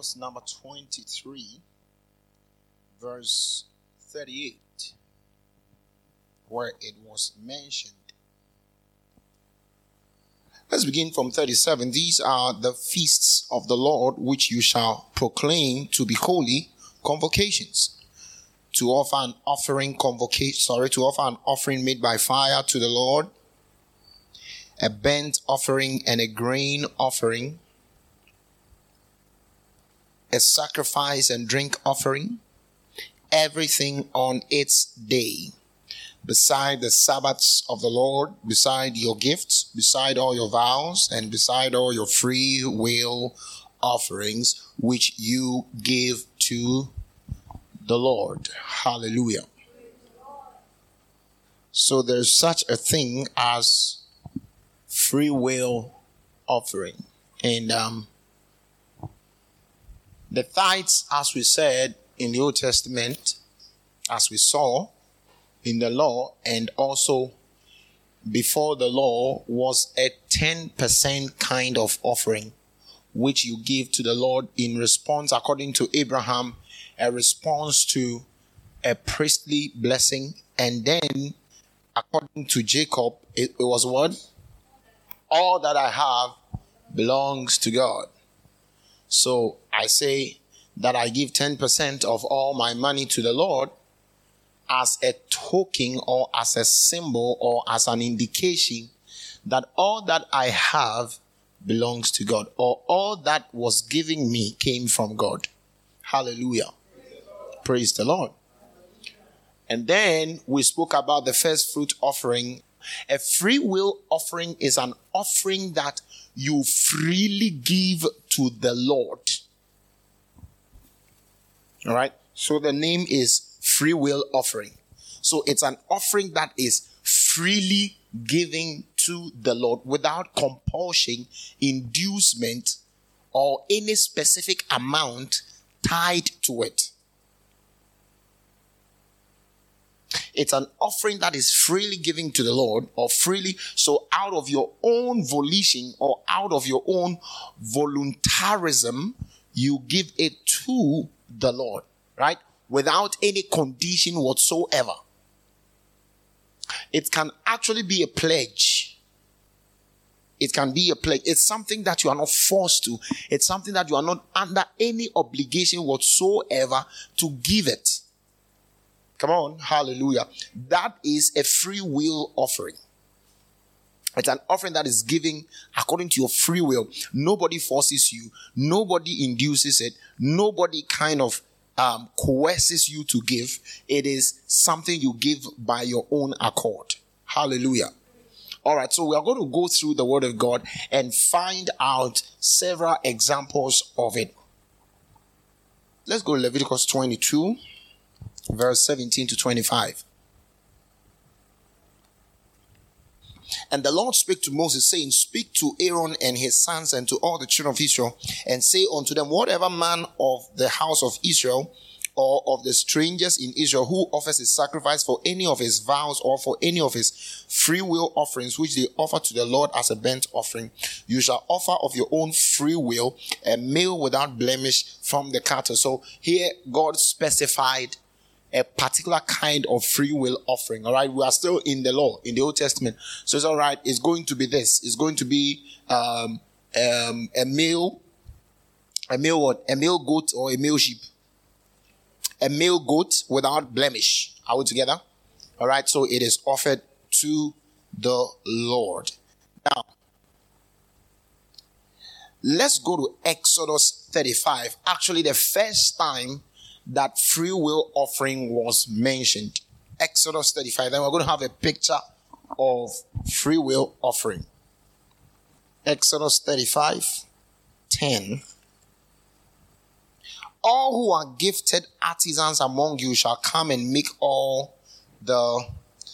Leviticus number 23, verse 38, where it was mentioned. Let's begin from 37. These are the feasts of the Lord which you shall proclaim to be holy convocations. To offer an offering convocation, sorry, to offer an offering made by fire to the Lord, a burnt offering and a grain offering, a sacrifice and drink offering, everything on its day beside the Sabbaths of the Lord, beside your gifts, beside all your vows, and beside all your free will offerings, which you give to the Lord. Hallelujah. So there's such a thing as free will offering. And um, the tithes, as we said in the Old Testament, as we saw, in the law and also before the law was a 10% kind of offering which you give to the Lord in response, according to Abraham, a response to a priestly blessing. And then, according to Jacob, it, it was what? All that I have belongs to God. So I say that I give 10% of all my money to the Lord as a token or as a symbol or as an indication that all that I have belongs to God or all that was given me came from God. Hallelujah. Praise the Lord. And then we spoke about the first fruit offering. A free will offering is an offering that you freely give to the Lord. All right. So the name is free will offering. So it's an offering that is freely giving to the Lord without compulsion, inducement, or any specific amount tied to it. It's an offering that is freely giving to the Lord or freely, so out of your own volition or out of your own voluntarism, you give it to the Lord, right? without any condition whatsoever. It can actually be a pledge. It can be a pledge. It's something that you are not forced to. It's something that you are not under any obligation whatsoever to give it. Come on, hallelujah. That is a free will offering. It's an offering that is given according to your free will. Nobody forces you, nobody induces it, nobody kind of um, coerces you to give, it is something you give by your own accord. Hallelujah. All right, so we are going to go through the Word of God and find out several examples of it. Let's go to Leviticus 22, verse 17 to 25. And the Lord spake to Moses, saying, Speak to Aaron and his sons and to all the children of Israel, and say unto them, Whatever man of the house of Israel or of the strangers in Israel who offers his sacrifice for any of his vows or for any of his free will offerings which they offer to the Lord as a burnt offering, you shall offer of your own free will a meal without blemish from the cattle. So here God specified a particular kind of free will offering. All right, we are still in the law in the Old Testament, so it's all right. It's going to be this. It's going to be um, um, a male, a male what? A male goat or a male sheep. A male goat without blemish. Are we together? All right. So it is offered to the Lord. Now, let's go to Exodus 35. Actually, the first time that free will offering was mentioned. Exodus 35. Then we're going to have a picture of free will offering. Exodus 35, 10. All who are gifted artisans among you shall come and make all the.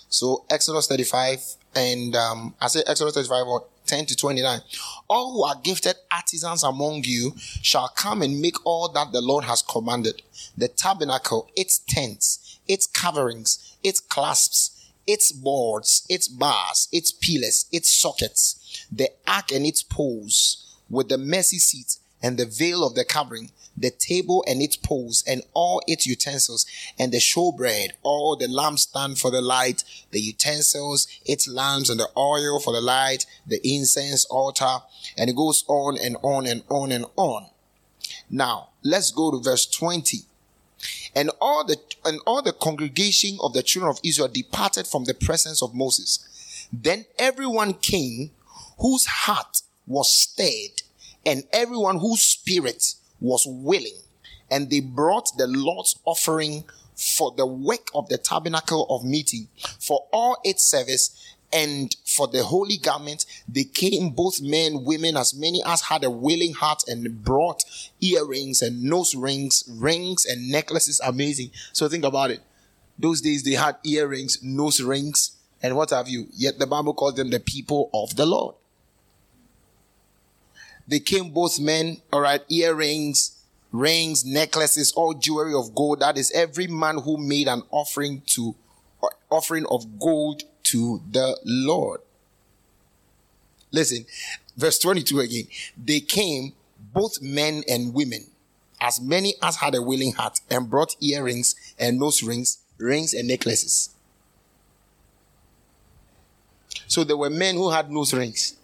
So Exodus 35 and um, I say Exodus 35 or 10 to 29. All who are gifted artisans among you shall come and make all that the Lord has commanded the tabernacle, its tents, its coverings, its clasps, its boards, its bars, its pillars, its sockets, the ark and its poles, with the mercy seat and the veil of the covering, the table and its poles, and all its utensils, and the showbread, all the lampstand for the light, the utensils, its lamps, and the oil for the light, the incense altar, and it goes on and on and on and on. Now, let's go to verse 20. And all the and all the congregation of the children of Israel departed from the presence of Moses. Then everyone came whose heart was stirred, and everyone whose spirit was willing, and they brought the Lord's offering for the work of the tabernacle of meeting, for all its service, and for the holy garment. They came, both men, women, as many as had a willing heart, and brought earrings and nose rings, rings and necklaces. Amazing. So think about it. Those days they had earrings, nose rings, and what have you. Yet the Bible calls them the people of the Lord. They came both men, all right, earrings, rings, necklaces, all jewelry of gold. That is every man who made an offering to uh, offering of gold to the Lord. Listen, verse 22 again. They came, both men and women, as many as had a willing heart, and brought earrings and nose rings, rings and necklaces. So there were men who had nose rings.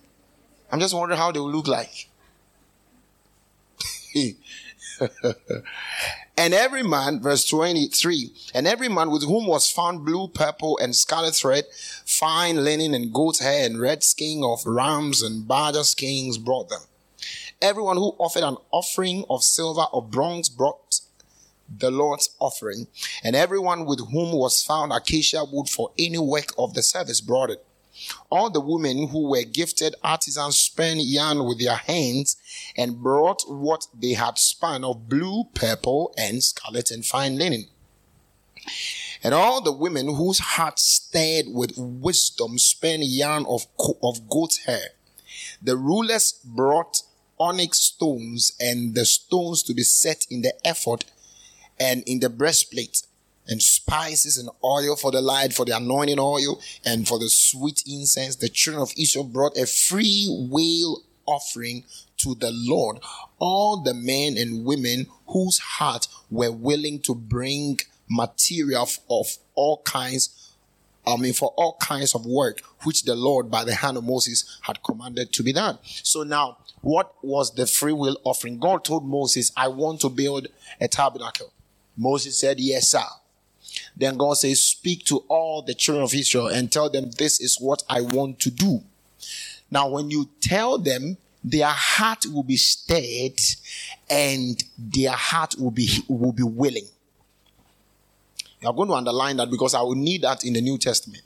I'm just wondering how they would look like. and every man, verse 23, and every man with whom was found blue, purple, and scarlet thread, fine linen and goat's hair, and red skin of rams and badger skins brought them. Everyone who offered an offering of silver or bronze brought the Lord's offering, and everyone with whom was found acacia wood for any work of the service brought it. All the women who were gifted artisans spun yarn with their hands and brought what they had spun of blue, purple, and scarlet and fine linen. And all the women whose hearts stirred with wisdom spun yarn of, of goat's hair. The rulers brought onyx stones and the stones to be set in the ephod and in the breastplate and spices and oil for the light, for the anointing oil, and for the sweet incense. The children of Israel brought a free will offering to the Lord. All the men and women whose hearts were willing to bring material of all kinds I mean, for all kinds of work which the Lord, by the hand of Moses, had commanded to be done. So now, what was the free will offering? God told Moses, I want to build a tabernacle. Moses said, Yes, sir. Then God says, Speak to all the children of Israel and tell them, This is what I want to do. Now, when you tell them, their heart will be stirred and their heart will be, will be willing. I'm going to underline that because I will need that in the New Testament.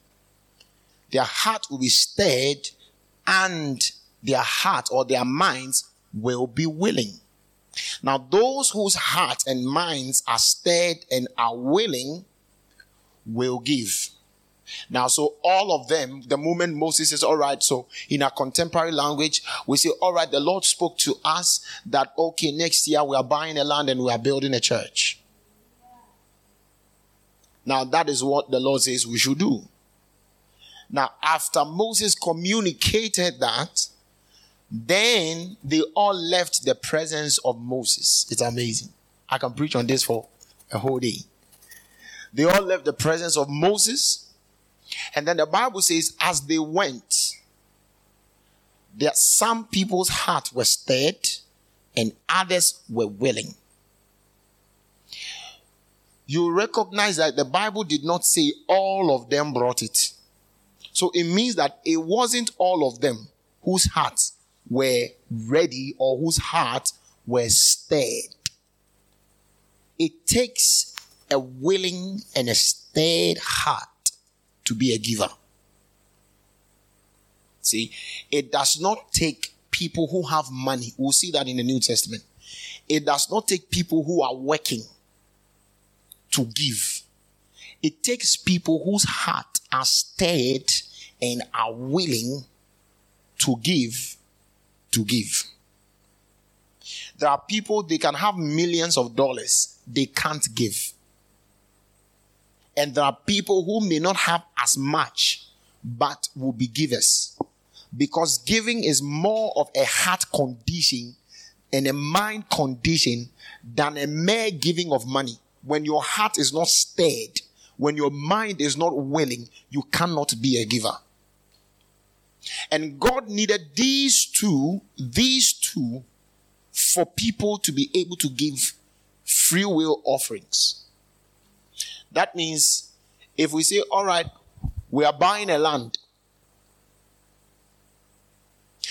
Their heart will be stirred and their heart or their minds will be willing. Now, those whose hearts and minds are stirred and are willing will give. Now, so all of them, the moment Moses says, all right, so in our contemporary language, we say, all right, the Lord spoke to us that, okay, next year we are buying a land and we are building a church. Now, that is what the Lord says we should do. Now, after Moses communicated that, then they all left the presence of Moses. It's amazing. I can preach on this for a whole day. They all left the presence of Moses. And then the Bible says, as they went, there some people's hearts were stirred and others were willing. You recognize that the Bible did not say all of them brought it. So it means that it wasn't all of them whose hearts were ready or whose hearts were stirred. It takes a willing and a stirred heart to be a giver. See, it does not take people who have money. We'll see that in the New Testament. It does not take people who are working to give. It takes people whose heart are stirred and are willing to give, to give. There are people, they can have millions of dollars, they can't give. And there are people who may not have as much, but will be givers. Because giving is more of a heart condition and a mind condition than a mere giving of money. When your heart is not stirred, when your mind is not willing, you cannot be a giver. And God needed these two, these two, for people to be able to give free will offerings. That means if we say, all right, we are buying a land,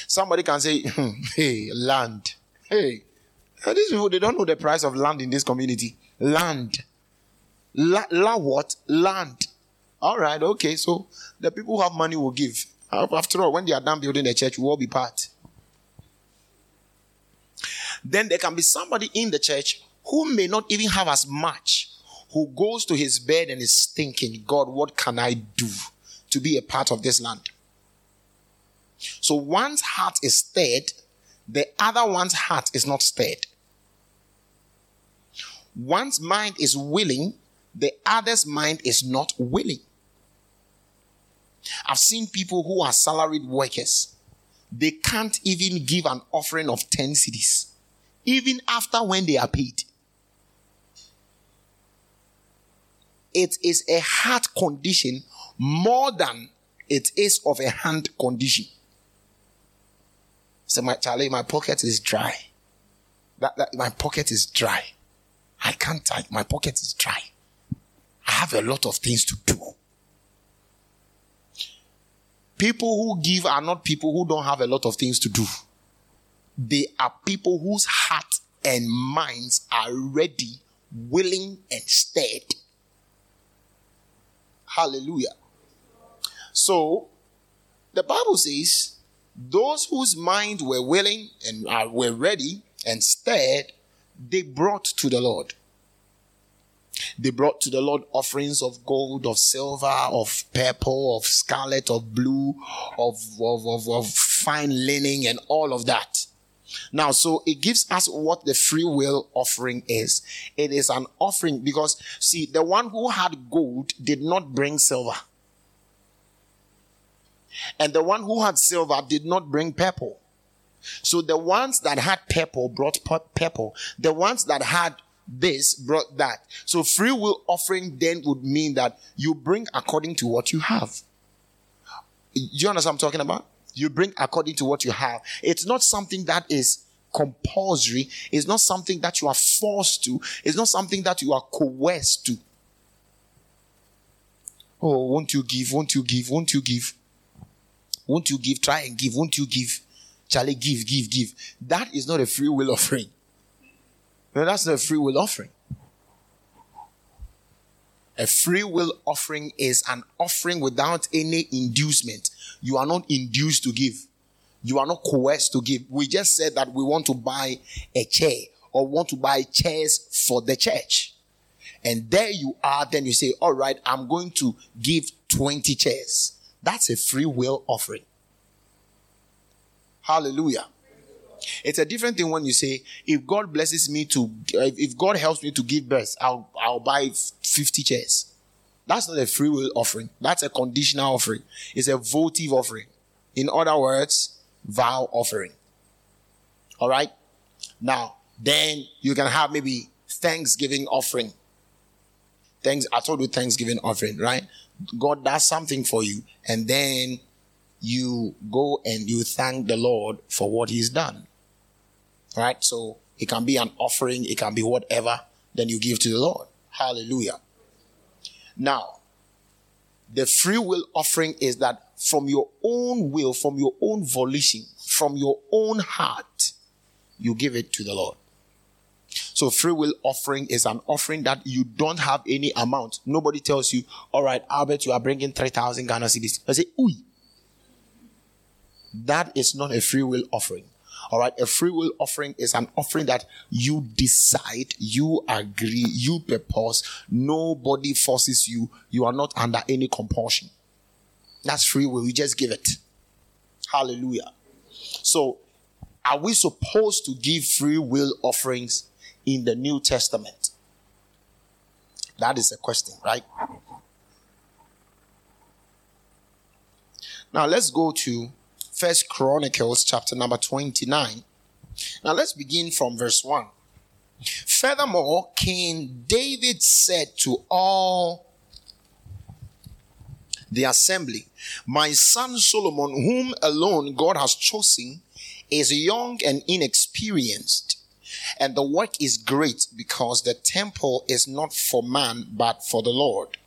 somebody can say, hey, land. Hey, uh, these people, they don't know the price of land in this community. Land. La, la what? Land. All right, okay. So the people who have money will give. After all, when they are done building the church, we will all be part. Then there can be somebody in the church who may not even have as much, who goes to his bed and is thinking, God, what can I do to be a part of this land? So one's heart is stirred, the other one's heart is not stirred. One's mind is willing, the other's mind is not willing. I've seen people who are salaried workers. They can't even give an offering of 10 cedis, even after when they are paid. It is a heart condition more than it is of a hand condition. So my Charlie, my pocket is dry. That, that my pocket is dry. I can't type. My pocket is dry. I have a lot of things to do. People who give are not people who don't have a lot of things to do. They are people whose heart and minds are ready, willing, and stirred. Hallelujah. So, the Bible says, those whose minds were willing and uh, were ready and stirred, they brought to the Lord. They brought to the Lord offerings of gold, of silver, of purple, of scarlet, of blue, of, of, of, of fine linen, and all of that. Now, so it gives us what the free will offering is. It is an offering because, see, the one who had gold did not bring silver. And the one who had silver did not bring purple. So the ones that had purple brought purple. The ones that had this brought that. So free will offering then would mean that you bring according to what you have. You understand what I'm talking about? You bring according to what you have. It's not something that is compulsory. It's not something that you are forced to. It's not something that you are coerced to. Oh, won't you give? Won't you give? Won't you give? Won't you give? Try and give. Won't you give? Charlie, give, give, give. That is not a free will offering. No, that's not a free will offering. A free will offering is an offering without any inducement. You are not induced to give. You are not coerced to give. We just said that we want to buy a chair or want to buy chairs for the church. And there you are, then you say, All right, I'm going to give 20 chairs. That's a free will offering. Hallelujah. It's a different thing when you say, if God blesses me to, if God helps me to give birth, I'll, I'll buy 50 chairs. That's not a free will offering. That's a conditional offering. It's a votive offering. In other words, vow offering. All right. Now, then you can have maybe Thanksgiving offering. Thanks, I told you Thanksgiving offering, right? God does something for you, and then you go and you thank the Lord for what He's done. Right? So it can be an offering, it can be whatever, then you give to the Lord. Hallelujah. Now, the free will offering is that from your own will, from your own volition, from your own heart, you give it to the Lord. So free will offering is an offering that you don't have any amount. Nobody tells you, all right, Albert, you are bringing 3,000 Ghana cedis. I say, ooh. That is not a free will offering. All right. A free will offering is an offering that you decide, you agree, you purpose. Nobody forces you. You are not under any compulsion. That's free will. You just give it. Hallelujah. So, are we supposed to give free will offerings in the New Testament? That is a question, right? Now let's go to First Chronicles chapter number 29. Now let's begin from verse 1. Furthermore, King David said to all the assembly, My son Solomon, whom alone God has chosen, is young and inexperienced, and the work is great because the temple is not for man but for the Lord,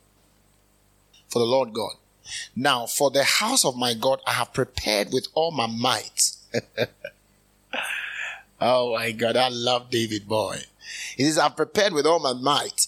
for the Lord God. Now, for the house of my God, I have prepared with all my might. oh my God, I love David boy. He says, I've prepared with all my might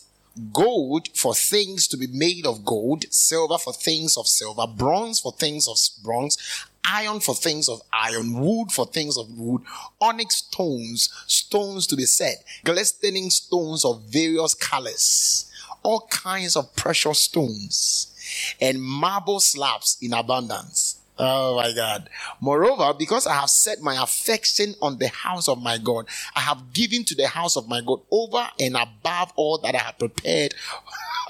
gold for things to be made of gold, silver for things of silver, bronze for things of bronze, iron for things of iron, wood for things of wood, onyx stones, stones to be set, glistening stones of various colors, all kinds of precious stones, and marble slabs in abundance. Oh my God. Moreover, because I have set my affection on the house of my God, I have given to the house of my God over and above all that I have prepared.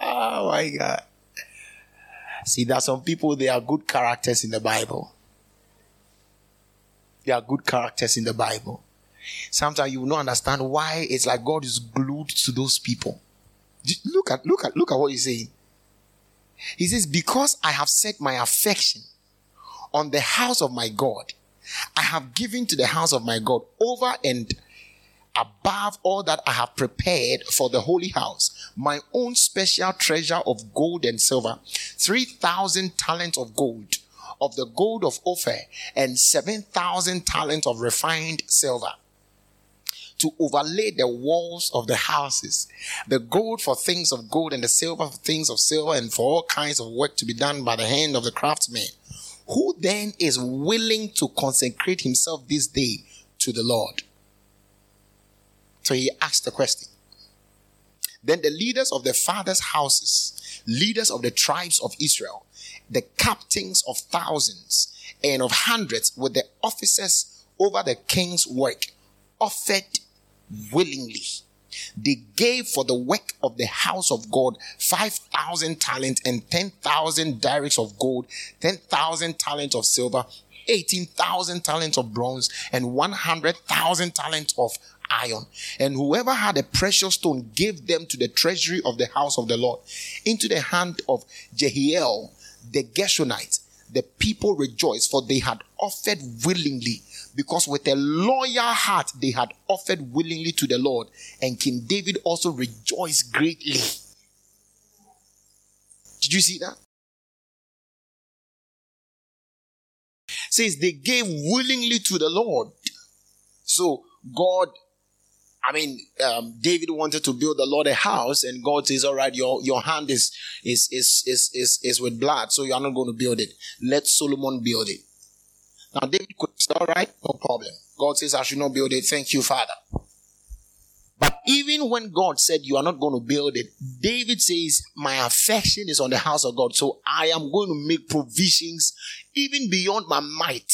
oh my God. See, there are some people, they are good characters in the Bible. They are good characters in the Bible. Sometimes you will not understand why it's like God is glued to those people. Look at, look at, look at what he's saying. He says, Because I have set my affection on the house of my God, I have given to the house of my God over and above all that I have prepared for the holy house, my own special treasure of gold and silver, 3,000 talents of gold, of the gold of Ophir, and 7,000 talents of refined silver to overlay the walls of the houses, the gold for things of gold and the silver for things of silver, and for all kinds of work to be done by the hand of the craftsman. Who then is willing to consecrate himself this day to the Lord? So he asked the question. Then the leaders of the fathers' houses, leaders of the tribes of Israel, the captains of thousands and of hundreds, with the officers over the king's work, offered willingly. They gave for the work of the house of God 5,000 talents and 10,000 darics of gold, 10,000 talents of silver, 18,000 talents of bronze, and 100,000 talents of iron. And whoever had a precious stone gave them to the treasury of the house of the Lord, into the hand of Jehiel the Gershonite. The people rejoiced, for they had offered willingly because with a loyal heart they had offered willingly to the Lord, and King David also rejoiced greatly. Did you see that? Says they gave willingly to the Lord. So God, I mean, um, David wanted to build the Lord a house, and God says, "All right, your your hand is is is is is, is with blood, so you are not going to build it. Let Solomon build it." Now, David could say, All right, no problem. God says, I should not build it. Thank you, Father. But even when God said, You are not going to build it, David says, My affection is on the house of God. So I am going to make provisions even beyond my might.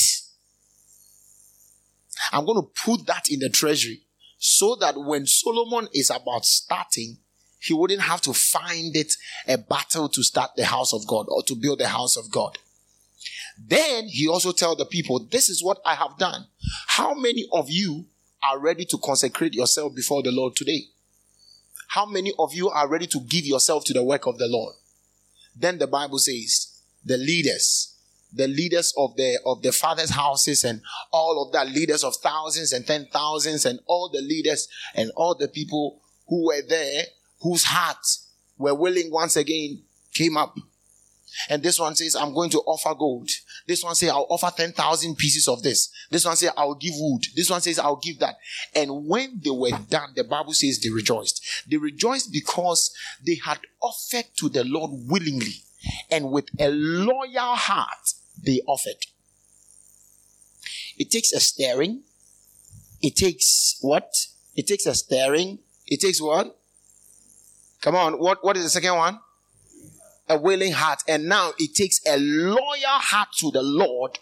I'm going to put that in the treasury so that when Solomon is about starting, he wouldn't have to find it a battle to start the house of God or to build the house of God. Then he also tell the people, this is what I have done. How many of you are ready to consecrate yourself before the Lord today? How many of you are ready to give yourself to the work of the Lord? Then the Bible says, the leaders, the leaders of the of the fathers' houses and all of that, leaders of thousands and ten thousands, and all the leaders and all the people who were there, whose hearts were willing once again, came up and this one says, I'm going to offer gold. This one says, I'll offer 10,000 pieces of this. This one says, I'll give wood. This one says, I'll give that. And when they were done, the Bible says they rejoiced. They rejoiced because they had offered to the Lord willingly and with a loyal heart, they offered. It takes a stirring. It takes what? It takes a stirring. It takes what? Come on. What, what is the second one? A willing heart. And now it takes a loyal heart to the Lord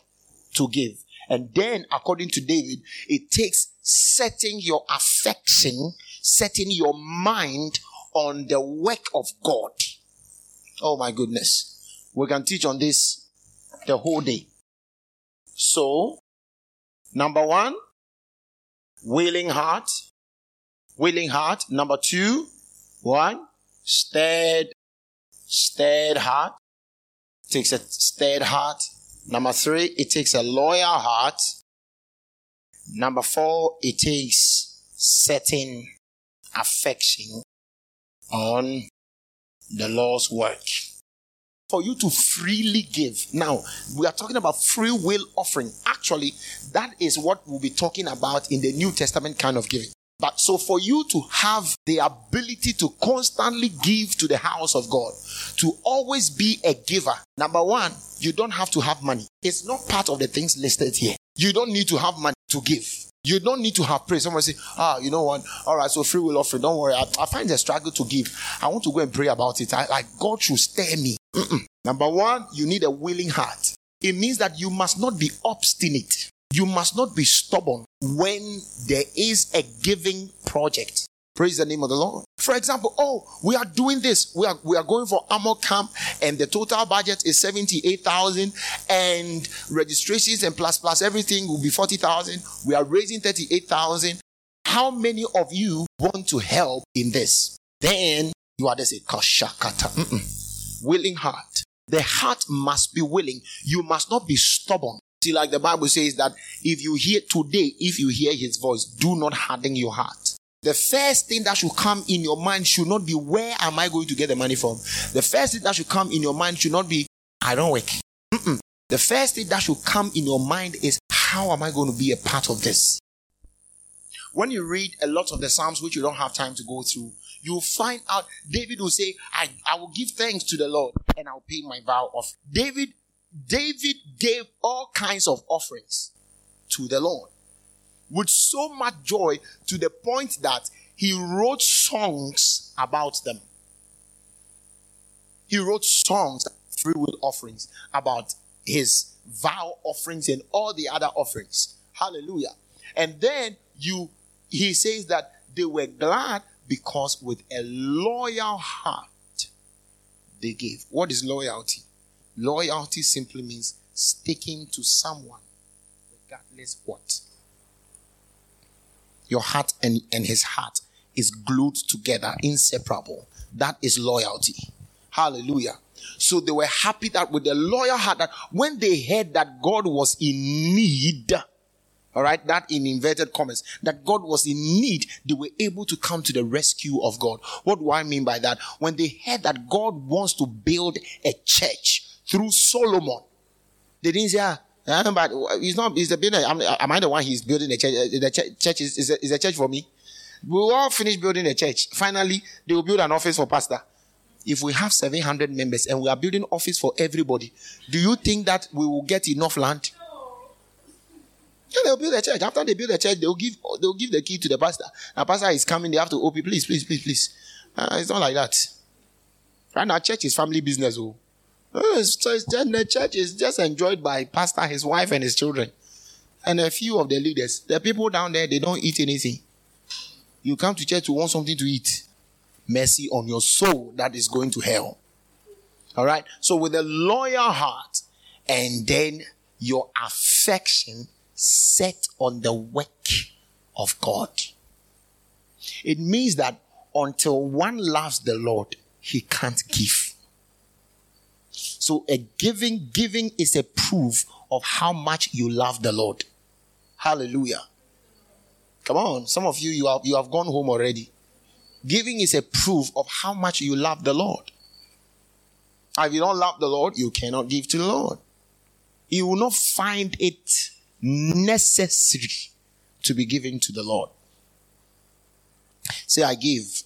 to give. And then, according to David, it takes setting your affection, setting your mind on the work of God. Oh my goodness. We can teach on this the whole day. So, number one, willing heart. Willing heart. Number two, one, stirred, stirred heart. takes a stirred heart. Number three, it takes a loyal heart. Number four, it takes setting affection on the Lord's work. For you to freely give. Now, we are talking about free will offering. Actually, that is what we'll be talking about in the New Testament kind of giving. But so for you to have the ability to constantly give to the house of God, to always be a giver, number one, you don't have to have money. It's not part of the things listed here. You don't need to have money to give. You don't need to have prayer. Someone say, ah, you know what? All right, so free will offering. Don't worry. I, I find a struggle to give. I want to go and pray about it. I, like God should stir me. Mm-mm. Number one, you need a willing heart. It means that you must not be obstinate. You must not be stubborn when there is a giving project. Praise the name of the Lord. For example, oh, we are doing this. We are we are going for armor camp, and the total budget is seventy-eight thousand, and registrations and plus plus everything will be forty thousand. We are raising thirty-eight thousand. How many of you want to help in this? Then you are just a kashakata. Willing heart. The heart must be willing. You must not be stubborn. See, like the Bible says that if you hear today, if you hear his voice, do not harden your heart. The first thing that should come in your mind should not be where am I going to get the money from? The first thing that should come in your mind should not be I don't work. Mm-mm. The first thing that should come in your mind is how am I going to be a part of this? When you read a lot of the Psalms, which you don't have time to go through, you'll find out David will say, I, I will give thanks to the Lord and I'll pay my vow off. David David gave all kinds of offerings to the Lord with so much joy to the point that he wrote songs about them. He wrote songs, free will offerings, about his vow offerings and all the other offerings. Hallelujah. And then you he says that they were glad because with a loyal heart they gave. What is loyalty? Loyalty simply means sticking to someone regardless what. Your heart and, and his heart is glued together, inseparable. That is loyalty. Hallelujah. So they were happy that with a loyal heart that when they heard that God was in need, all right, that in inverted commas, that God was in need, they were able to come to the rescue of God. What do I mean by that? When they heard that God wants to build a church, through Solomon. They didn't say, ah, but he's not, he's the builder. Am, I the one he's building the church? Uh, the church is, is, a, is a church for me. We will all finish building a church. Finally, they will build an office for pastor. If we have 700 members and we are building office for everybody, do you think that we will get enough land? Yeah, they'll build a church. After they build a church, they'll give they'll give the key to the pastor. And pastor is coming, they have to open, please, please, please, please. Uh, it's not like that. Right now, church is family business. Oh. So the church is just enjoyed by pastor, his wife, and his children, and a few of the leaders. The people down there, they don't eat anything. You come to church to want something to eat. Mercy on your soul that is going to hell. All right. So with a loyal heart, and then your affection set on the work of God. It means that until one loves the Lord, he can't give. So a giving, giving is a proof of how much you love the Lord. Hallelujah. Come on, some of you you have you have gone home already. Giving is a proof of how much you love the Lord. If you don't love the Lord, you cannot give to the Lord. You will not find it necessary to be given to the Lord. Say, I give.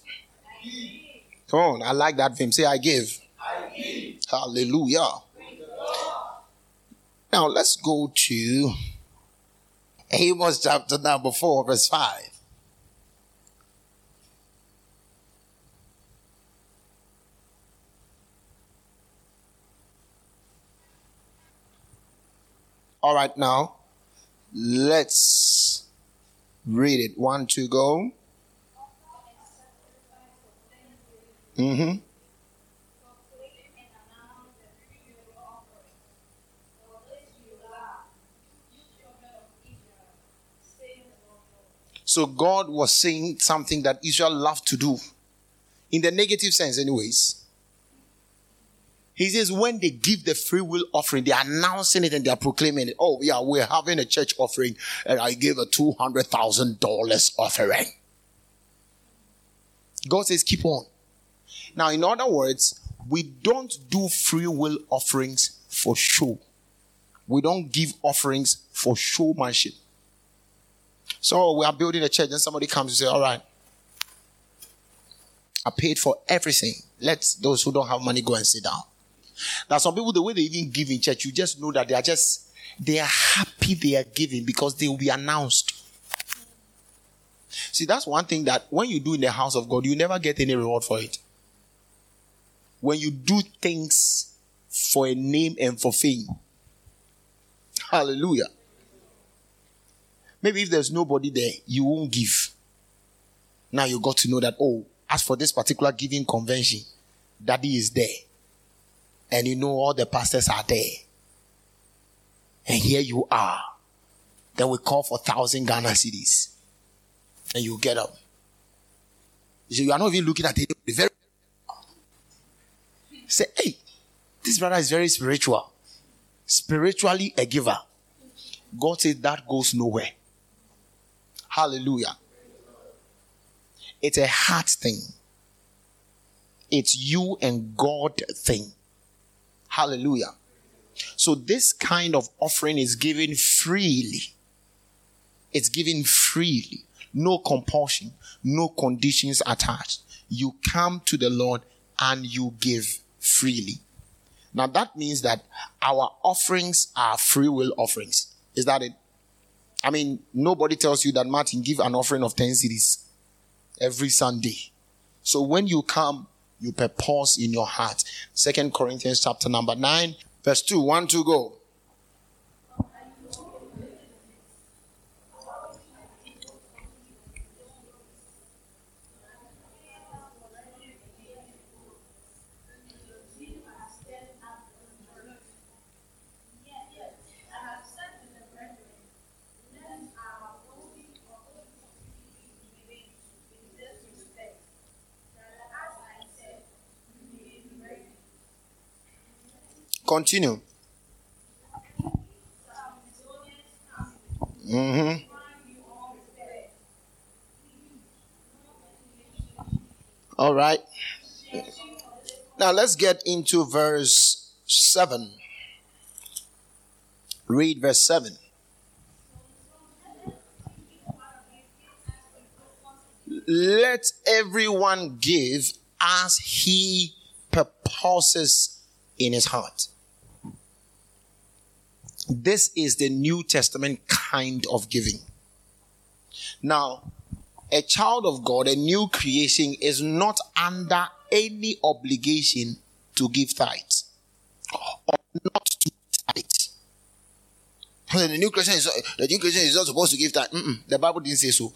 Come on, I like that film. Say, I give. Hallelujah. Now let's go to Amos chapter number 4, verse 5. All right, now let's read it. One, two, go. Mm-hmm. So God was saying something that Israel loved to do. In the negative sense, anyways. He says when they give the free will offering, they're announcing it and they're proclaiming it. Oh, yeah, we're having a church offering and I gave a $200,000 offering. God says, keep on. Now, in other words, we don't do free will offerings for show. We don't give offerings for showmanship. So we are building a church, and somebody comes and say, All right, I paid for everything. Let those who don't have money go and sit down. Now, some people, the way they even give in church, you just know that they are just, they are happy they are giving because they will be announced. See, that's one thing that when you do in the house of God, you never get any reward for it. When you do things for a name and for fame. Hallelujah. Maybe if there's nobody there, you won't give. Now you got to know that, oh, as for this particular giving convention, daddy is there and you know all the pastors are there. And here you are. Then we call for thousand Ghana cedis. And you get up. So you are not even looking at it. Very say, hey, this brother is very spiritual. Spiritually a giver. God says that goes nowhere. Hallelujah. It's a heart thing. It's you and God thing. Hallelujah. So this kind of offering is given freely. It's given freely. No compulsion, no conditions attached. You come to the Lord and you give freely. Now that means that our offerings are free will offerings. Is that it? I mean, nobody tells you that Martin give an offering of 10 cedis every Sunday. So when you come, you purpose in your heart. Second Corinthians chapter number 9, verse 2. 1 2 go. Continue. Mm-hmm. All right. Now let's get into verse 7. Read verse 7. Let everyone give as he purposes in his heart. This is the New Testament kind of giving. Now, a child of God, a new creation, is not under any obligation to give tithes or not to tithe. The new creation is the new creation is not supposed to give tithes. The Bible didn't say so.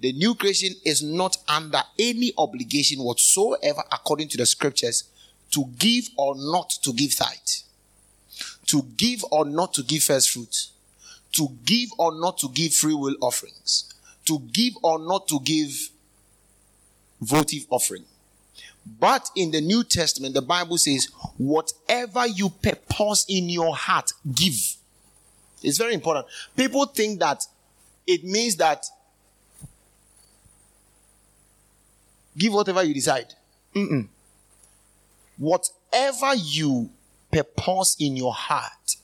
The new creation is not under any obligation whatsoever, according to the scriptures, to give or not to give tithes to give or not to give first fruit, to give or not to give free will offerings, to give or not to give votive offering. But in the New Testament, the Bible says, whatever you purpose in your heart, give. It's very important. People think that it means that give whatever you decide. Mm-mm. Whatever you purpose in your heart.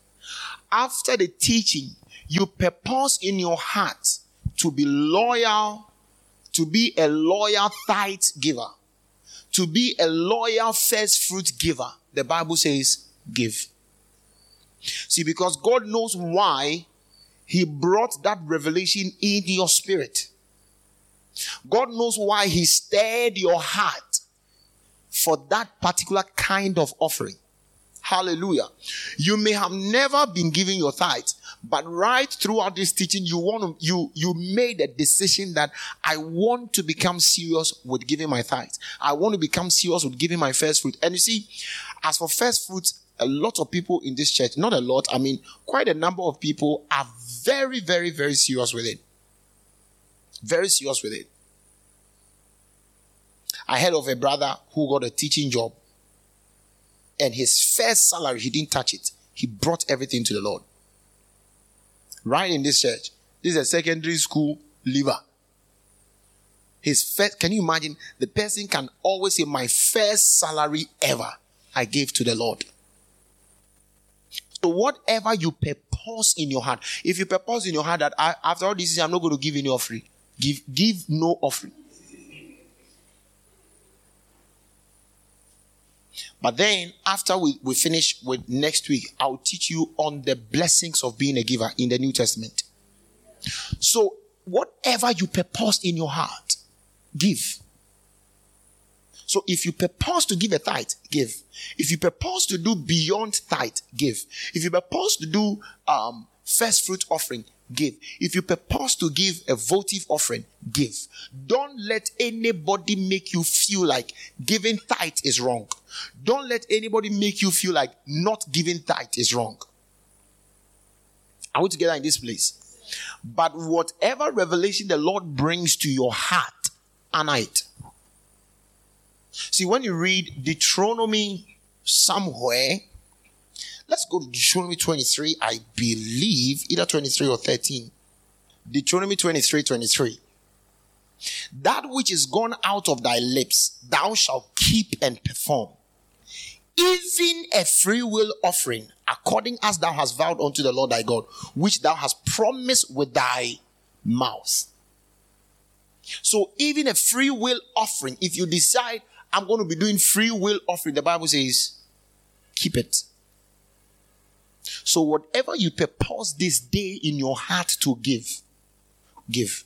After the teaching, you purpose in your heart to be loyal, to be a loyal tithe giver, to be a loyal first fruit giver. The Bible says, give. See, because God knows why He brought that revelation in your spirit. God knows why He stirred your heart for that particular kind of offering. Hallelujah. You may have never been giving your tithe, but right throughout this teaching, you want to, you, you made a decision that I want to become serious with giving my tithe. I want to become serious with giving my first fruit. And you see, as for first fruits, a lot of people in this church, not a lot, I mean, quite a number of people are very, very, very serious with it. Very serious with it. I heard of a brother who got a teaching job, and his first salary, he didn't touch it. He brought everything to the Lord. Right in this church. This is a secondary school leaver. His first, can you imagine? The person can always say, My first salary ever I gave to the Lord. So whatever you purpose in your heart, if you purpose in your heart that I, after all this, I'm not going to give any offering, give give no offering. But then after we, we finish with next week, I'll teach you on the blessings of being a giver in the New Testament. So whatever you purpose in your heart, give. So if you purpose to give a tithe, give. If you purpose to do beyond tithe, give. If you purpose to do um, first fruit offering, give. If you purpose to give a votive offering, give. Don't let anybody make you feel like giving tithe is wrong. Don't let anybody make you feel like not giving tithe is wrong. Are we together in this place? But whatever revelation the Lord brings to your heart, honor it. See, when you read Deuteronomy somewhere, let's go to Deuteronomy 23, I believe, either 23 or 13. Deuteronomy 23 23. That which is gone out of thy lips, thou shalt keep and perform. Even a free will offering, according as thou hast vowed unto the Lord thy God, which thou hast promised with thy mouth. So, even a free will offering, if you decide I'm going to be doing free will offering. The Bible says, keep it. So whatever you purpose this day in your heart to give, give.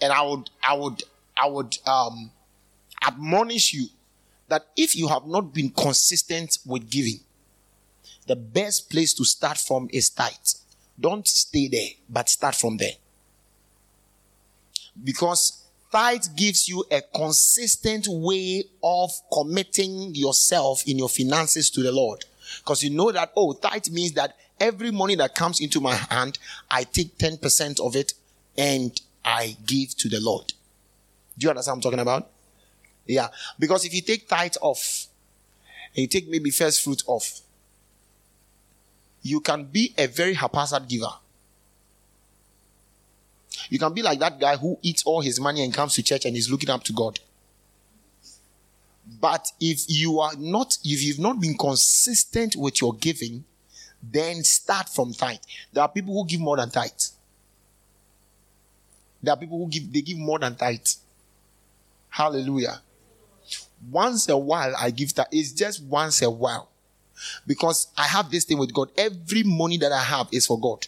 And I would, I would, I would um, admonish you that if you have not been consistent with giving, the best place to start from is tithe. Don't stay there, but start from there. Because tithe gives you a consistent way of committing yourself in your finances to the Lord. Because you know that, oh, tithe means that every money that comes into my hand, I take 10% of it and I give to the Lord. Do you understand what I'm talking about? Yeah. Because if you take tithe off, and you take maybe first fruit off, you can be a very haphazard giver. You can be like that guy who eats all his money and comes to church and is looking up to God. But if you are not, if you've not been consistent with your giving, then start from tithe. There are people who give more than tithe. There are people who give, they give more than tithe. Hallelujah. Once a while, I give that. It's just once a while. Because I have this thing with God. Every money that I have is for God.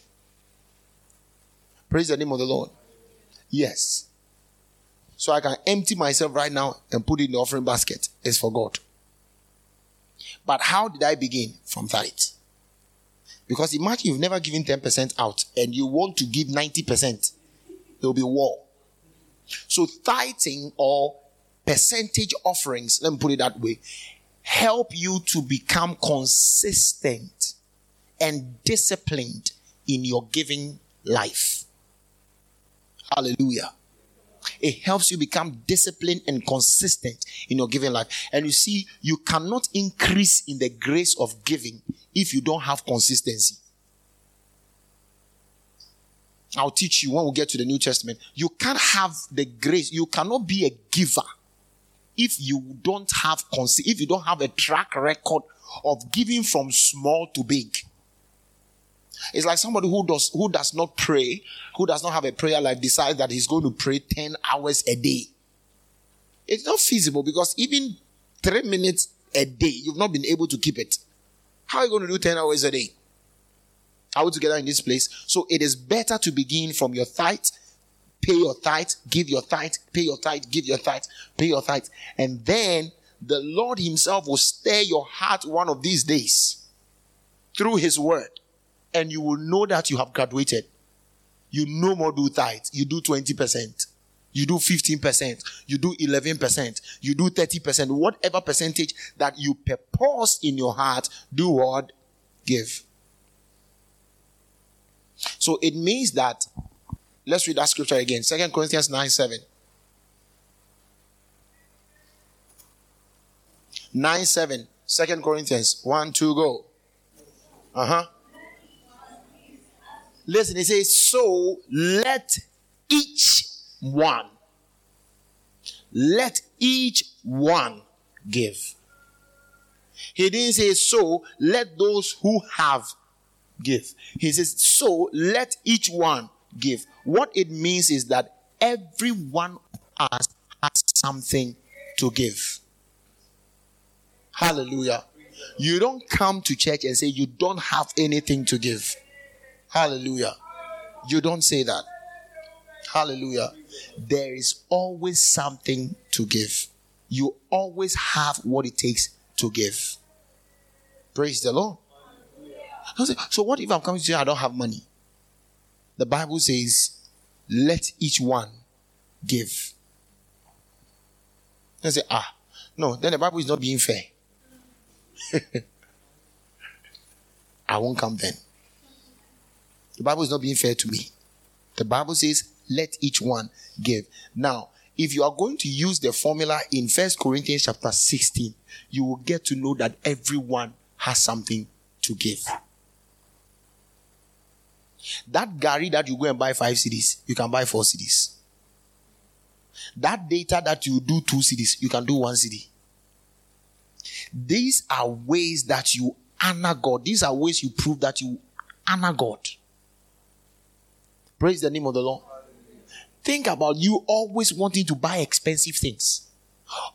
Praise the name of the Lord. Yes. So I can empty myself right now and put it in the offering basket. It's for God. But how did I begin? From tithe. Because imagine you've never given 10% out and you want to give 90%. There will be war. So tithing or percentage offerings, let me put it that way, help you to become consistent and disciplined in your giving life. Hallelujah. It helps you become disciplined and consistent in your giving life. And you see, you cannot increase in the grace of giving if you don't have consistency. I'll teach you when we get to the New Testament. You can't have the grace, you cannot be a giver if you don't have if you don't have a track record of giving from small to big. It's like somebody who does who does not pray, who does not have a prayer life, decides that he's going to pray 10 hours a day. It's not feasible because even three minutes a day, you've not been able to keep it. How are you going to do 10 hours a day? Are we together in this place? So it is better to begin from your tithe, pay your tithe, give your tithe, pay your tithe, give your tithe, pay your tithe, and then the Lord Himself will stir your heart one of these days through His word, and you will know that you have graduated. You no more do tithes, you do 20%, you do 15%, you do 11%, you do 30%, whatever percentage that you purpose in your heart, do what? Give. So it means that, let's read that scripture again. Second Corinthians 9 7. 9 7. 2 Corinthians 1 2 go. Uh huh. Listen, he says, So let each one, let each one give. He didn't say, So let those who have give. He says, So let each one give. What it means is that every one of us has something to give. Hallelujah. You don't come to church and say you don't have anything to give. Hallelujah. You don't say that. Hallelujah. There is always something to give. You always have what it takes to give. Praise the Lord. So, what if I'm coming to you? I don't have money? The Bible says, let each one give. I say, ah, no, then the Bible is not being fair. I won't come then. The Bible is not being fair to me. The Bible says, let each one give. Now, if you are going to use the formula in First Corinthians chapter 16, you will get to know that everyone has something to give. That gari that you go and buy five cedis, you can buy four cedis. That data that you do two cedis, you can do one cedi. These are ways that you honor God. These are ways you prove that you honor God. Praise the name of the Lord. Think about you always wanting to buy expensive things.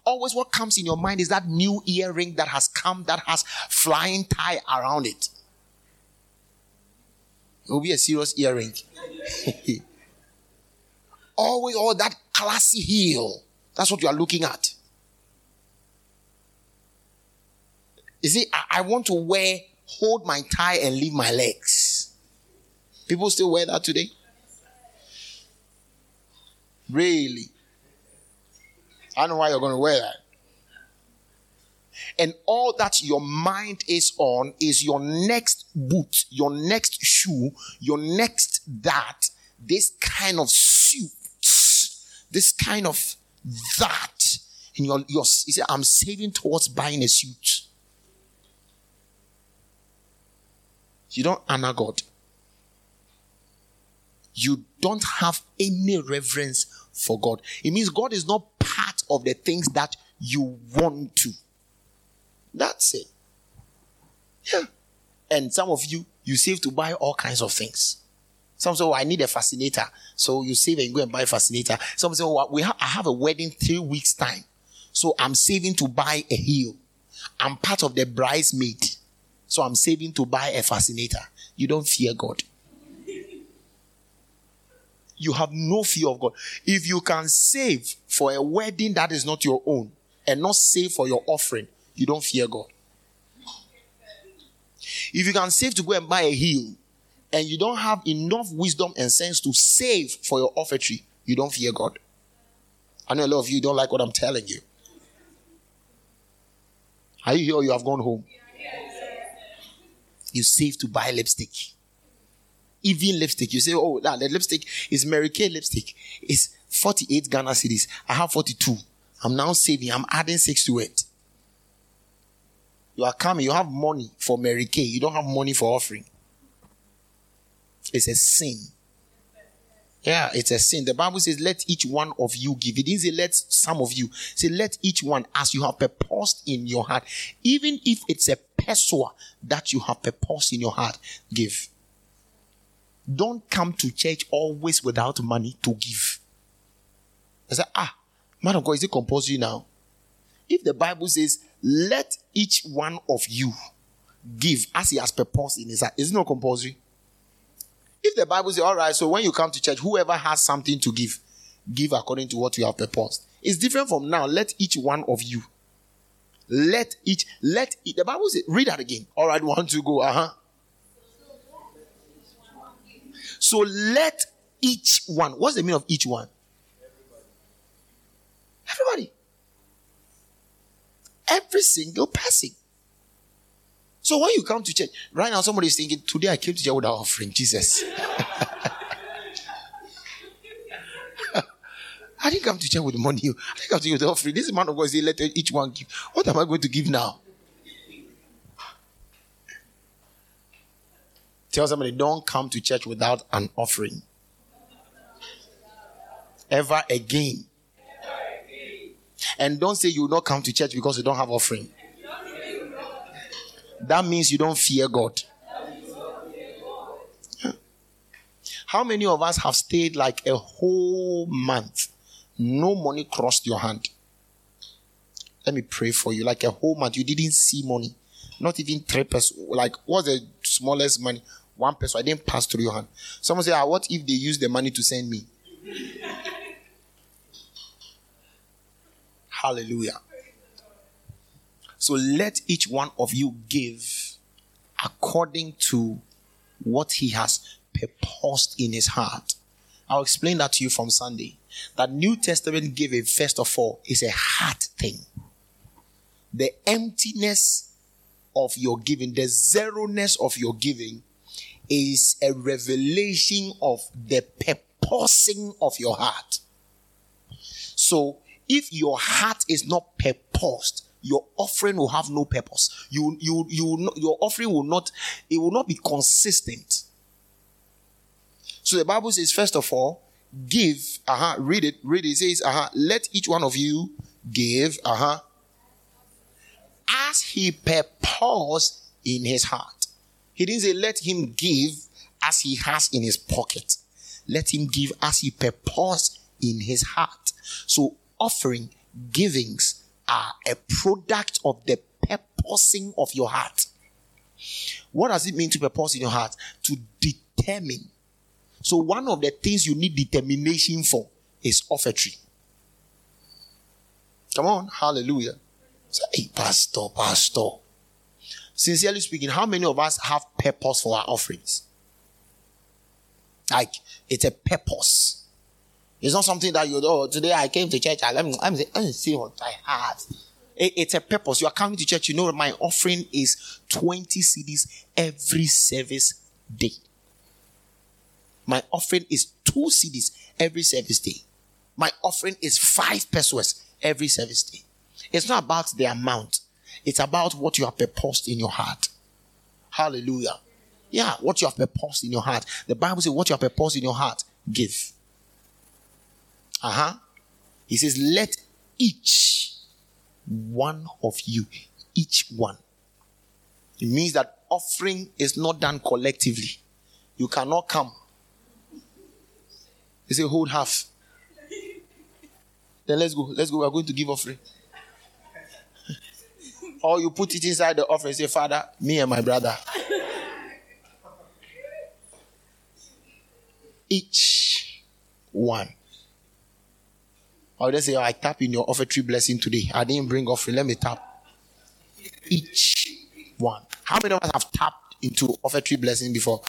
Always what comes in your mind is that new earring that has come that has flying tie around it. It will be a serious earring. always all that classy heel. That's what you are looking at. You see, I, I want to wear, hold my tie and leave my legs. People still wear that today? Really? I know why you're going to wear that. And all that your mind is on is your next boot, your next shoe, your next that, this kind of suit, this kind of that. And you're, you're, you say, I'm saving towards buying a suit. You don't honor God. You don't have any reverence for God. It means God is not part of the things that you want to. That's it. Yeah. And some of you, you save to buy all kinds of things. Some say, oh, I need a fascinator. So you save and go and buy a fascinator. Some say, oh, we have, I have a wedding three weeks time. So I'm saving to buy a heel. I'm part of the bridesmaid. So I'm saving to buy a fascinator. You don't fear God. You have no fear of God. If you can save for a wedding that is not your own and not save for your offering, you don't fear God. If you can save to go and buy a heel and you don't have enough wisdom and sense to save for your offertory, you don't fear God. I know a lot of you don't like what I'm telling you. Are you here or you have gone home? you save to buy lipstick. Even lipstick. You say, oh, that lipstick is Mary Kay lipstick. It's 48 Ghana cedis. I have 42. I'm now saving. I'm adding six to it. You are coming. You have money for Mary Kay. You don't have money for offering. It's a sin. Yeah, it's a sin. The Bible says, let each one of you give. It didn't say, let some of you. Say, let each one as you have purposed in your heart. Even if it's a pesewa that you have purposed in your heart, give. Don't come to church always without money to give. I said, ah, man of God, is it compulsory now? If the Bible says, let each one of you give as he has purposed in his heart, is it not compulsory? If the Bible says, all right, so when you come to church, whoever has something to give, give according to what you have purposed. It's different from now. Let each one of you Let each, let each, the Bible says, read that again. All right, one, two, go. Uh huh. So let each one. What's the meaning of each one? Everybody. Every single person. So when you come to church, right now somebody is thinking, today I came to church without offering, Jesus. I didn't come to church with money. I didn't come to church with offering. This man of God say, let each one give. What am I going to give now? Tell somebody, don't come to church without an offering. Ever again. And don't say you will not come to church because you don't have offering. That means you don't fear God. How many of us have stayed like a whole month? No money crossed your hand. Let me pray for you. Like a whole month, you didn't see money. Not even three. Like, what's the smallest money? One person. I didn't pass through your hand. Someone say, ah, what if they use the money to send me? Hallelujah. So let each one of you give according to what he has purposed in his heart. I'll explain that to you from Sunday. That New Testament giving, first of all, is a heart thing. The emptiness of your giving, the zeroness of your giving, is a revelation of the purposing of your heart. So, if your heart is not purposed, your offering will have no purpose. You, you, you, your offering will not, it will not be consistent. So the Bible says, first of all, give, uh-huh, read it, read it. It says, uh-huh, let each one of you give, uh-huh, as he purposed in his heart. He didn't say, let him give as he has in his pocket. Let him give as he purposed in his heart. So offering, givings are a product of the purposing of your heart. What does it mean to purpose in your heart? To determine. So one of the things you need determination for is offertory. Come on, hallelujah. Say, hey, pastor, pastor. Sincerely speaking, how many of us have purpose for our offerings? Like, it's a purpose. It's not something that you know. Today I came to church. I let me, let me, let me see what I have. It, it's a purpose. You are coming to church. You know my offering is 20 cedis every service day. My offering is two cedis every service day. My offering is five pesewas every service day. It's not about the amount. It's about what you have purposed in your heart. Hallelujah. Yeah, what you have purposed in your heart. The Bible says what you have purposed in your heart, give. Uh huh. He says, Let each one of you, each one. It means that offering is not done collectively. You cannot come. He say, Hold half. Then let's go. Let's go. We are going to give offering. Or you put it inside the offering say, Father, me and my brother. Each one. Or they say, oh, I tap in your offertory blessing today. I didn't bring offering. Let me tap. Each one. How many of us have tapped into offertory blessing before?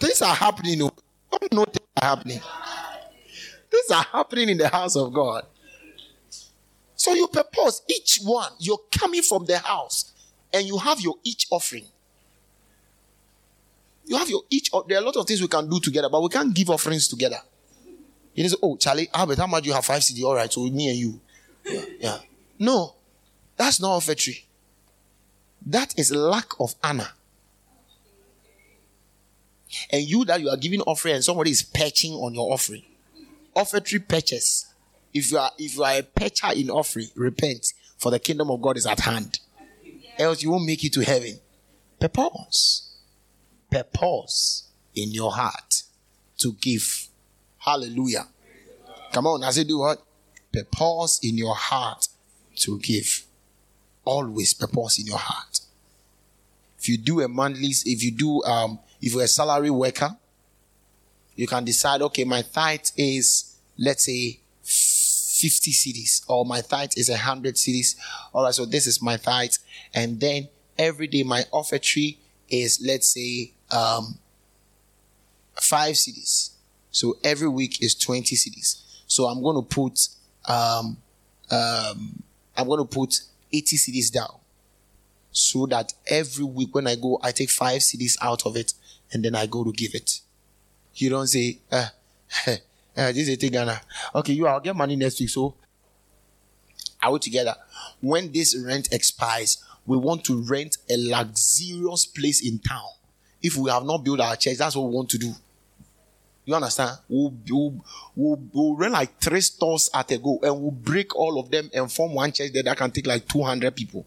Things are happening. Oh. Don't know things are happening. Things are happening in the house of God. So you purpose each one. You're coming from the house and you have your each offering. You have your each. There are a lot of things we can do together, but we can't give offerings together. He didn't Oh, Charlie, Albert, how much you have? Five cedi. All right, so me and you. Yeah. yeah. No, that's not offertory. That is lack of honor. And you that you are giving offering and somebody is perching on your offering. Offertory purchase. If you are if you are a percher in offering, repent, for the kingdom of God is at hand. Else you won't make it to heaven. Purpose. Purpose in your heart to give Hallelujah. Come on, I say do what? Purpose in your heart to give. Always purpose in your heart. If you do a monthly, if you do, um, if you're a salary worker, you can decide, okay, my tithe is, let's say, 50 cedis or my tithe is 100 cedis. All right, so this is my tithe. And then every day my offertory is, let's say, um, 5 cedis. So every week is 20 cedis. So I'm going to put, um, um, I'm going to put 80 cedis down so that every week when I go, I take 5 cedis out of it and then I go to give it. You don't say, uh, uh, this is it, Ghana. Okay, you I'll get money next week. So are we together? When this rent expires, we want to rent a luxurious place in town. If we have not built our church, that's what we want to do. You understand? We'll, we'll, we'll, we'll rent like three stores at a go and we'll break all of them and form one church there that can take like 200 people.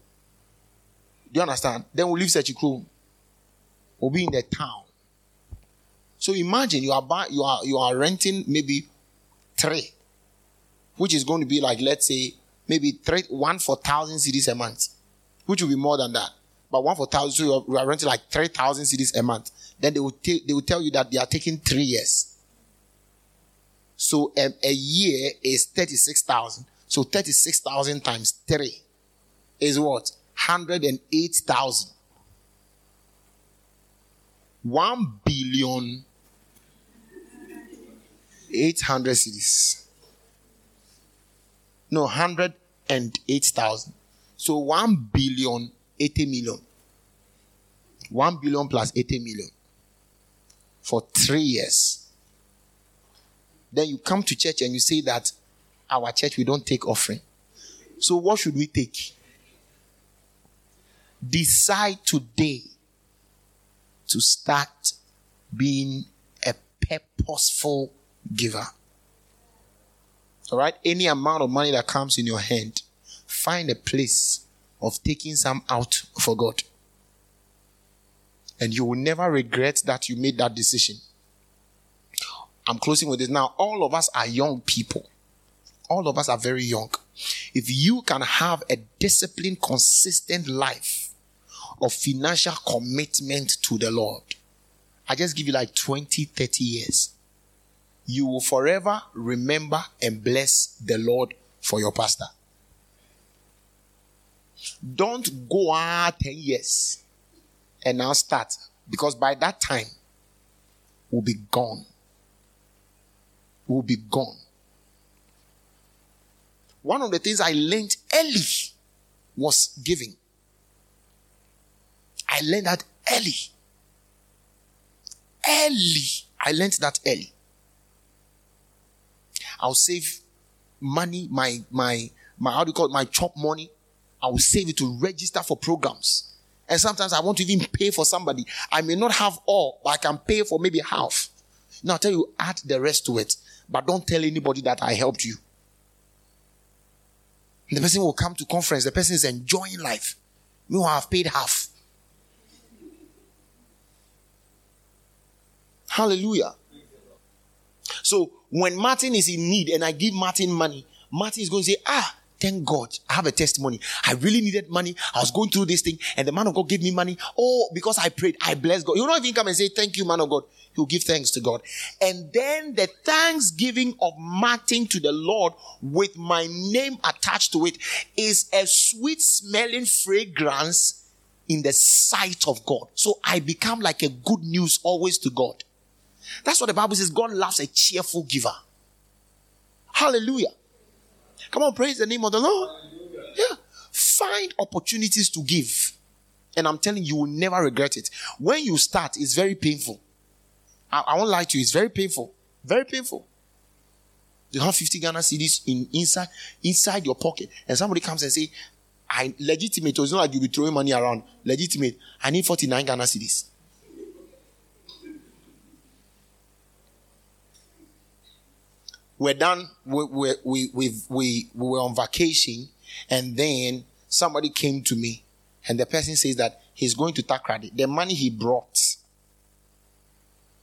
You understand? Then we'll leave Sechikro. We'll be in the town. So imagine you are buy, you are you are renting maybe three, which is going to be like let's say maybe three one for thousand cedis a month, which will be more than that. But one for thousand, so you are, you are renting like three thousand cedis a month. Then they will t- they will tell you that they are taking three years. So um, a year is thirty six thousand. So thirty six thousand times three is what hundred and eight thousand. One billion 800 cedis. No, 108,000. So 1 billion, 80 million. 1 billion plus 80 million for three years. Then you come to church and you say that our church, we don't take offering. So what should we take? Decide today to start being a purposeful giver. All right? Any amount of money that comes in your hand, find a place of taking some out for God. And you will never regret that you made that decision. I'm closing with this now. All of us are young people. All of us are very young. If you can have a disciplined, consistent life of financial commitment to the Lord, I just give you like 20, 30 years you will forever remember and bless the Lord for your pastor. Don't go out 10 years and now start because by that time we'll be gone. We'll be gone. One of the things I learned early was giving. I learned that early. Early. I learned that early. I'll save money, my my my how do you call it, my chop money. I will save it to register for programs. And sometimes I want to even pay for somebody. I may not have all, but I can pay for maybe half. Now I tell you, add the rest to it. But don't tell anybody that I helped you. The person will come to conference, the person is enjoying life. Me have paid half. Hallelujah. So when Martin is in need and I give Martin money, Martin is going to say, Ah, thank God, I have a testimony. I really needed money. I was going through this thing, and the man of God gave me money. Oh, because I prayed, I blessed God. He'll not even come and say, Thank you, man of God. He'll give thanks to God. And then the thanksgiving of Martin to the Lord with my name attached to it is a sweet smelling fragrance in the sight of God. So I become like a good news always to God. That's what the Bible says. God loves a cheerful giver. Hallelujah. Come on, praise the name of the Lord. Yeah. Find opportunities to give. And I'm telling you, you will never regret it. When you start, it's very painful. I, I won't lie to you, it's very painful. Very painful. You have 50 Ghana cedis in inside inside your pocket, and somebody comes and say, I legitimate, it's not like you'll be throwing money around. Legitimate. I need 49 Ghana cedis. We're done. We, we, we, we, we, we were on vacation and then somebody came to me and the person says that he's going to Takoradi. The money he brought,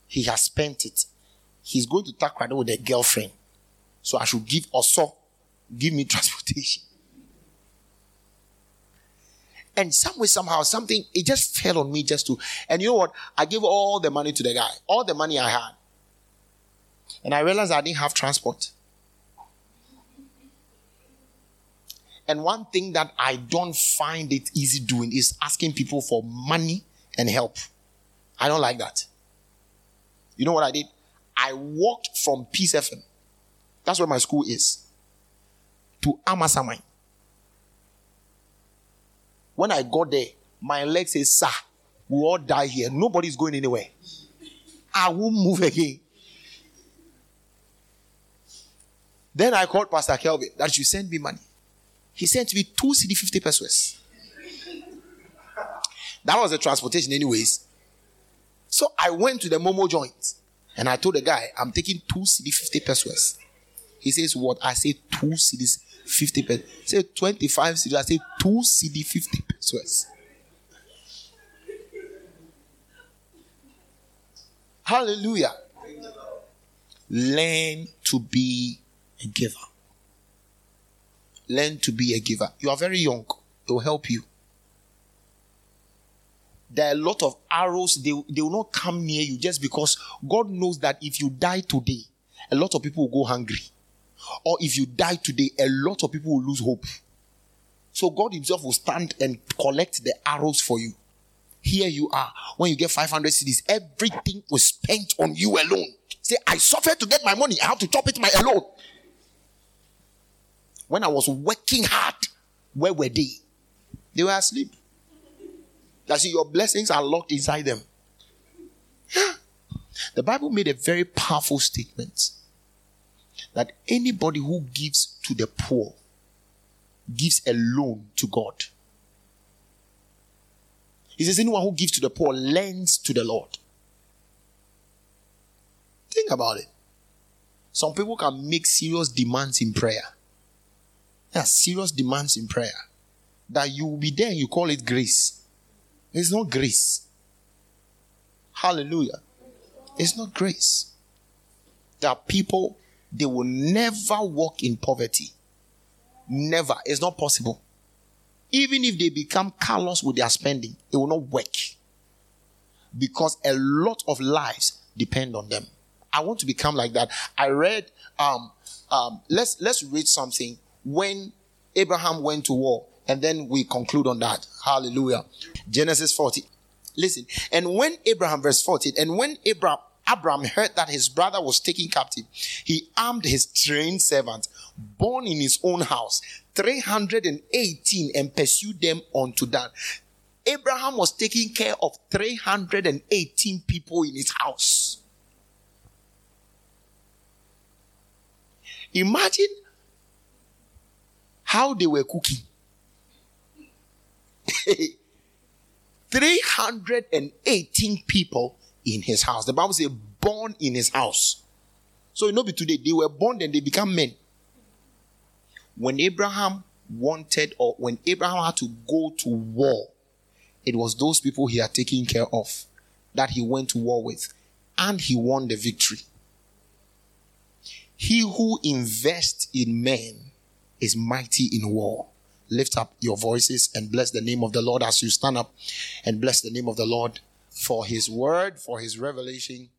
he has spent it. He's going to Takoradi with a girlfriend. So I should give also give me transportation. And some way, somehow, something, it just fell on me just to, and you know what? I gave all the money to the guy, all the money I had. And I realized I didn't have transport. And one thing that I don't find it easy doing is asking people for money and help. I don't like that. You know what I did? I walked from Peace FM. That's where my school is. To Amasaman. When I got there, my leg says, Sir, we all die here. Nobody's going anywhere. I won't move again. Then I called Pastor Kelvin that you send me money. He sent me two cedi 50 pesewas. That was the transportation, anyways. So I went to the Momo joint and I told the guy, I'm taking two cedi 50 pesewas. He says, What? I say two cedis 50 pesewas. Say 25 cedis. I say two cedi 50 pesewas. Hallelujah. Learn to be a giver. Learn to be a giver. You are very young, it will help you. There are a lot of arrows, they, they will not come near you just because God knows that if you die today, a lot of people will go hungry. Or if you die today, a lot of people will lose hope. So God Himself will stand and collect the arrows for you. Here you are. When you get 500 cedis, everything was spent on you alone. Say, I suffered to get my money. I have to chop it my alone. When I was working hard, where were they? They were asleep. That's your blessings are locked inside them. Yeah. The Bible made a very powerful statement that anybody who gives to the poor gives a loan to God. He says, anyone who gives to the poor lends to the Lord. Think about it. Some people can make serious demands in prayer. There are serious demands in prayer. That you will be there you call it grace. It's not grace. Hallelujah. It's not grace. There are people, they will never walk in poverty. Never. It's not possible. Even if they become callous with their spending, it will not work. Because a lot of lives depend on them. I want to become like that. I read um um let's let's read something when Abraham went to war and then we conclude on that. Hallelujah. Genesis 40. Listen, and when Abraham, verse 14, and when Abraham, Abraham heard that his brother was taken captive, he armed his trained servants, born in his own house, 318, and pursued them unto Dan. Abraham was taking care of 318 people in his house. Imagine how they were cooking. 318 people in his house. The Bible says born in his house. So you know today they were born and they become men. When Abraham wanted or when Abraham had to go to war, it was those people he had taken care of that he went to war with and he won the victory. He who invests in men is mighty in war. Lift up your voices and bless the name of the Lord as you stand up and bless the name of the Lord for his word, for his revelation.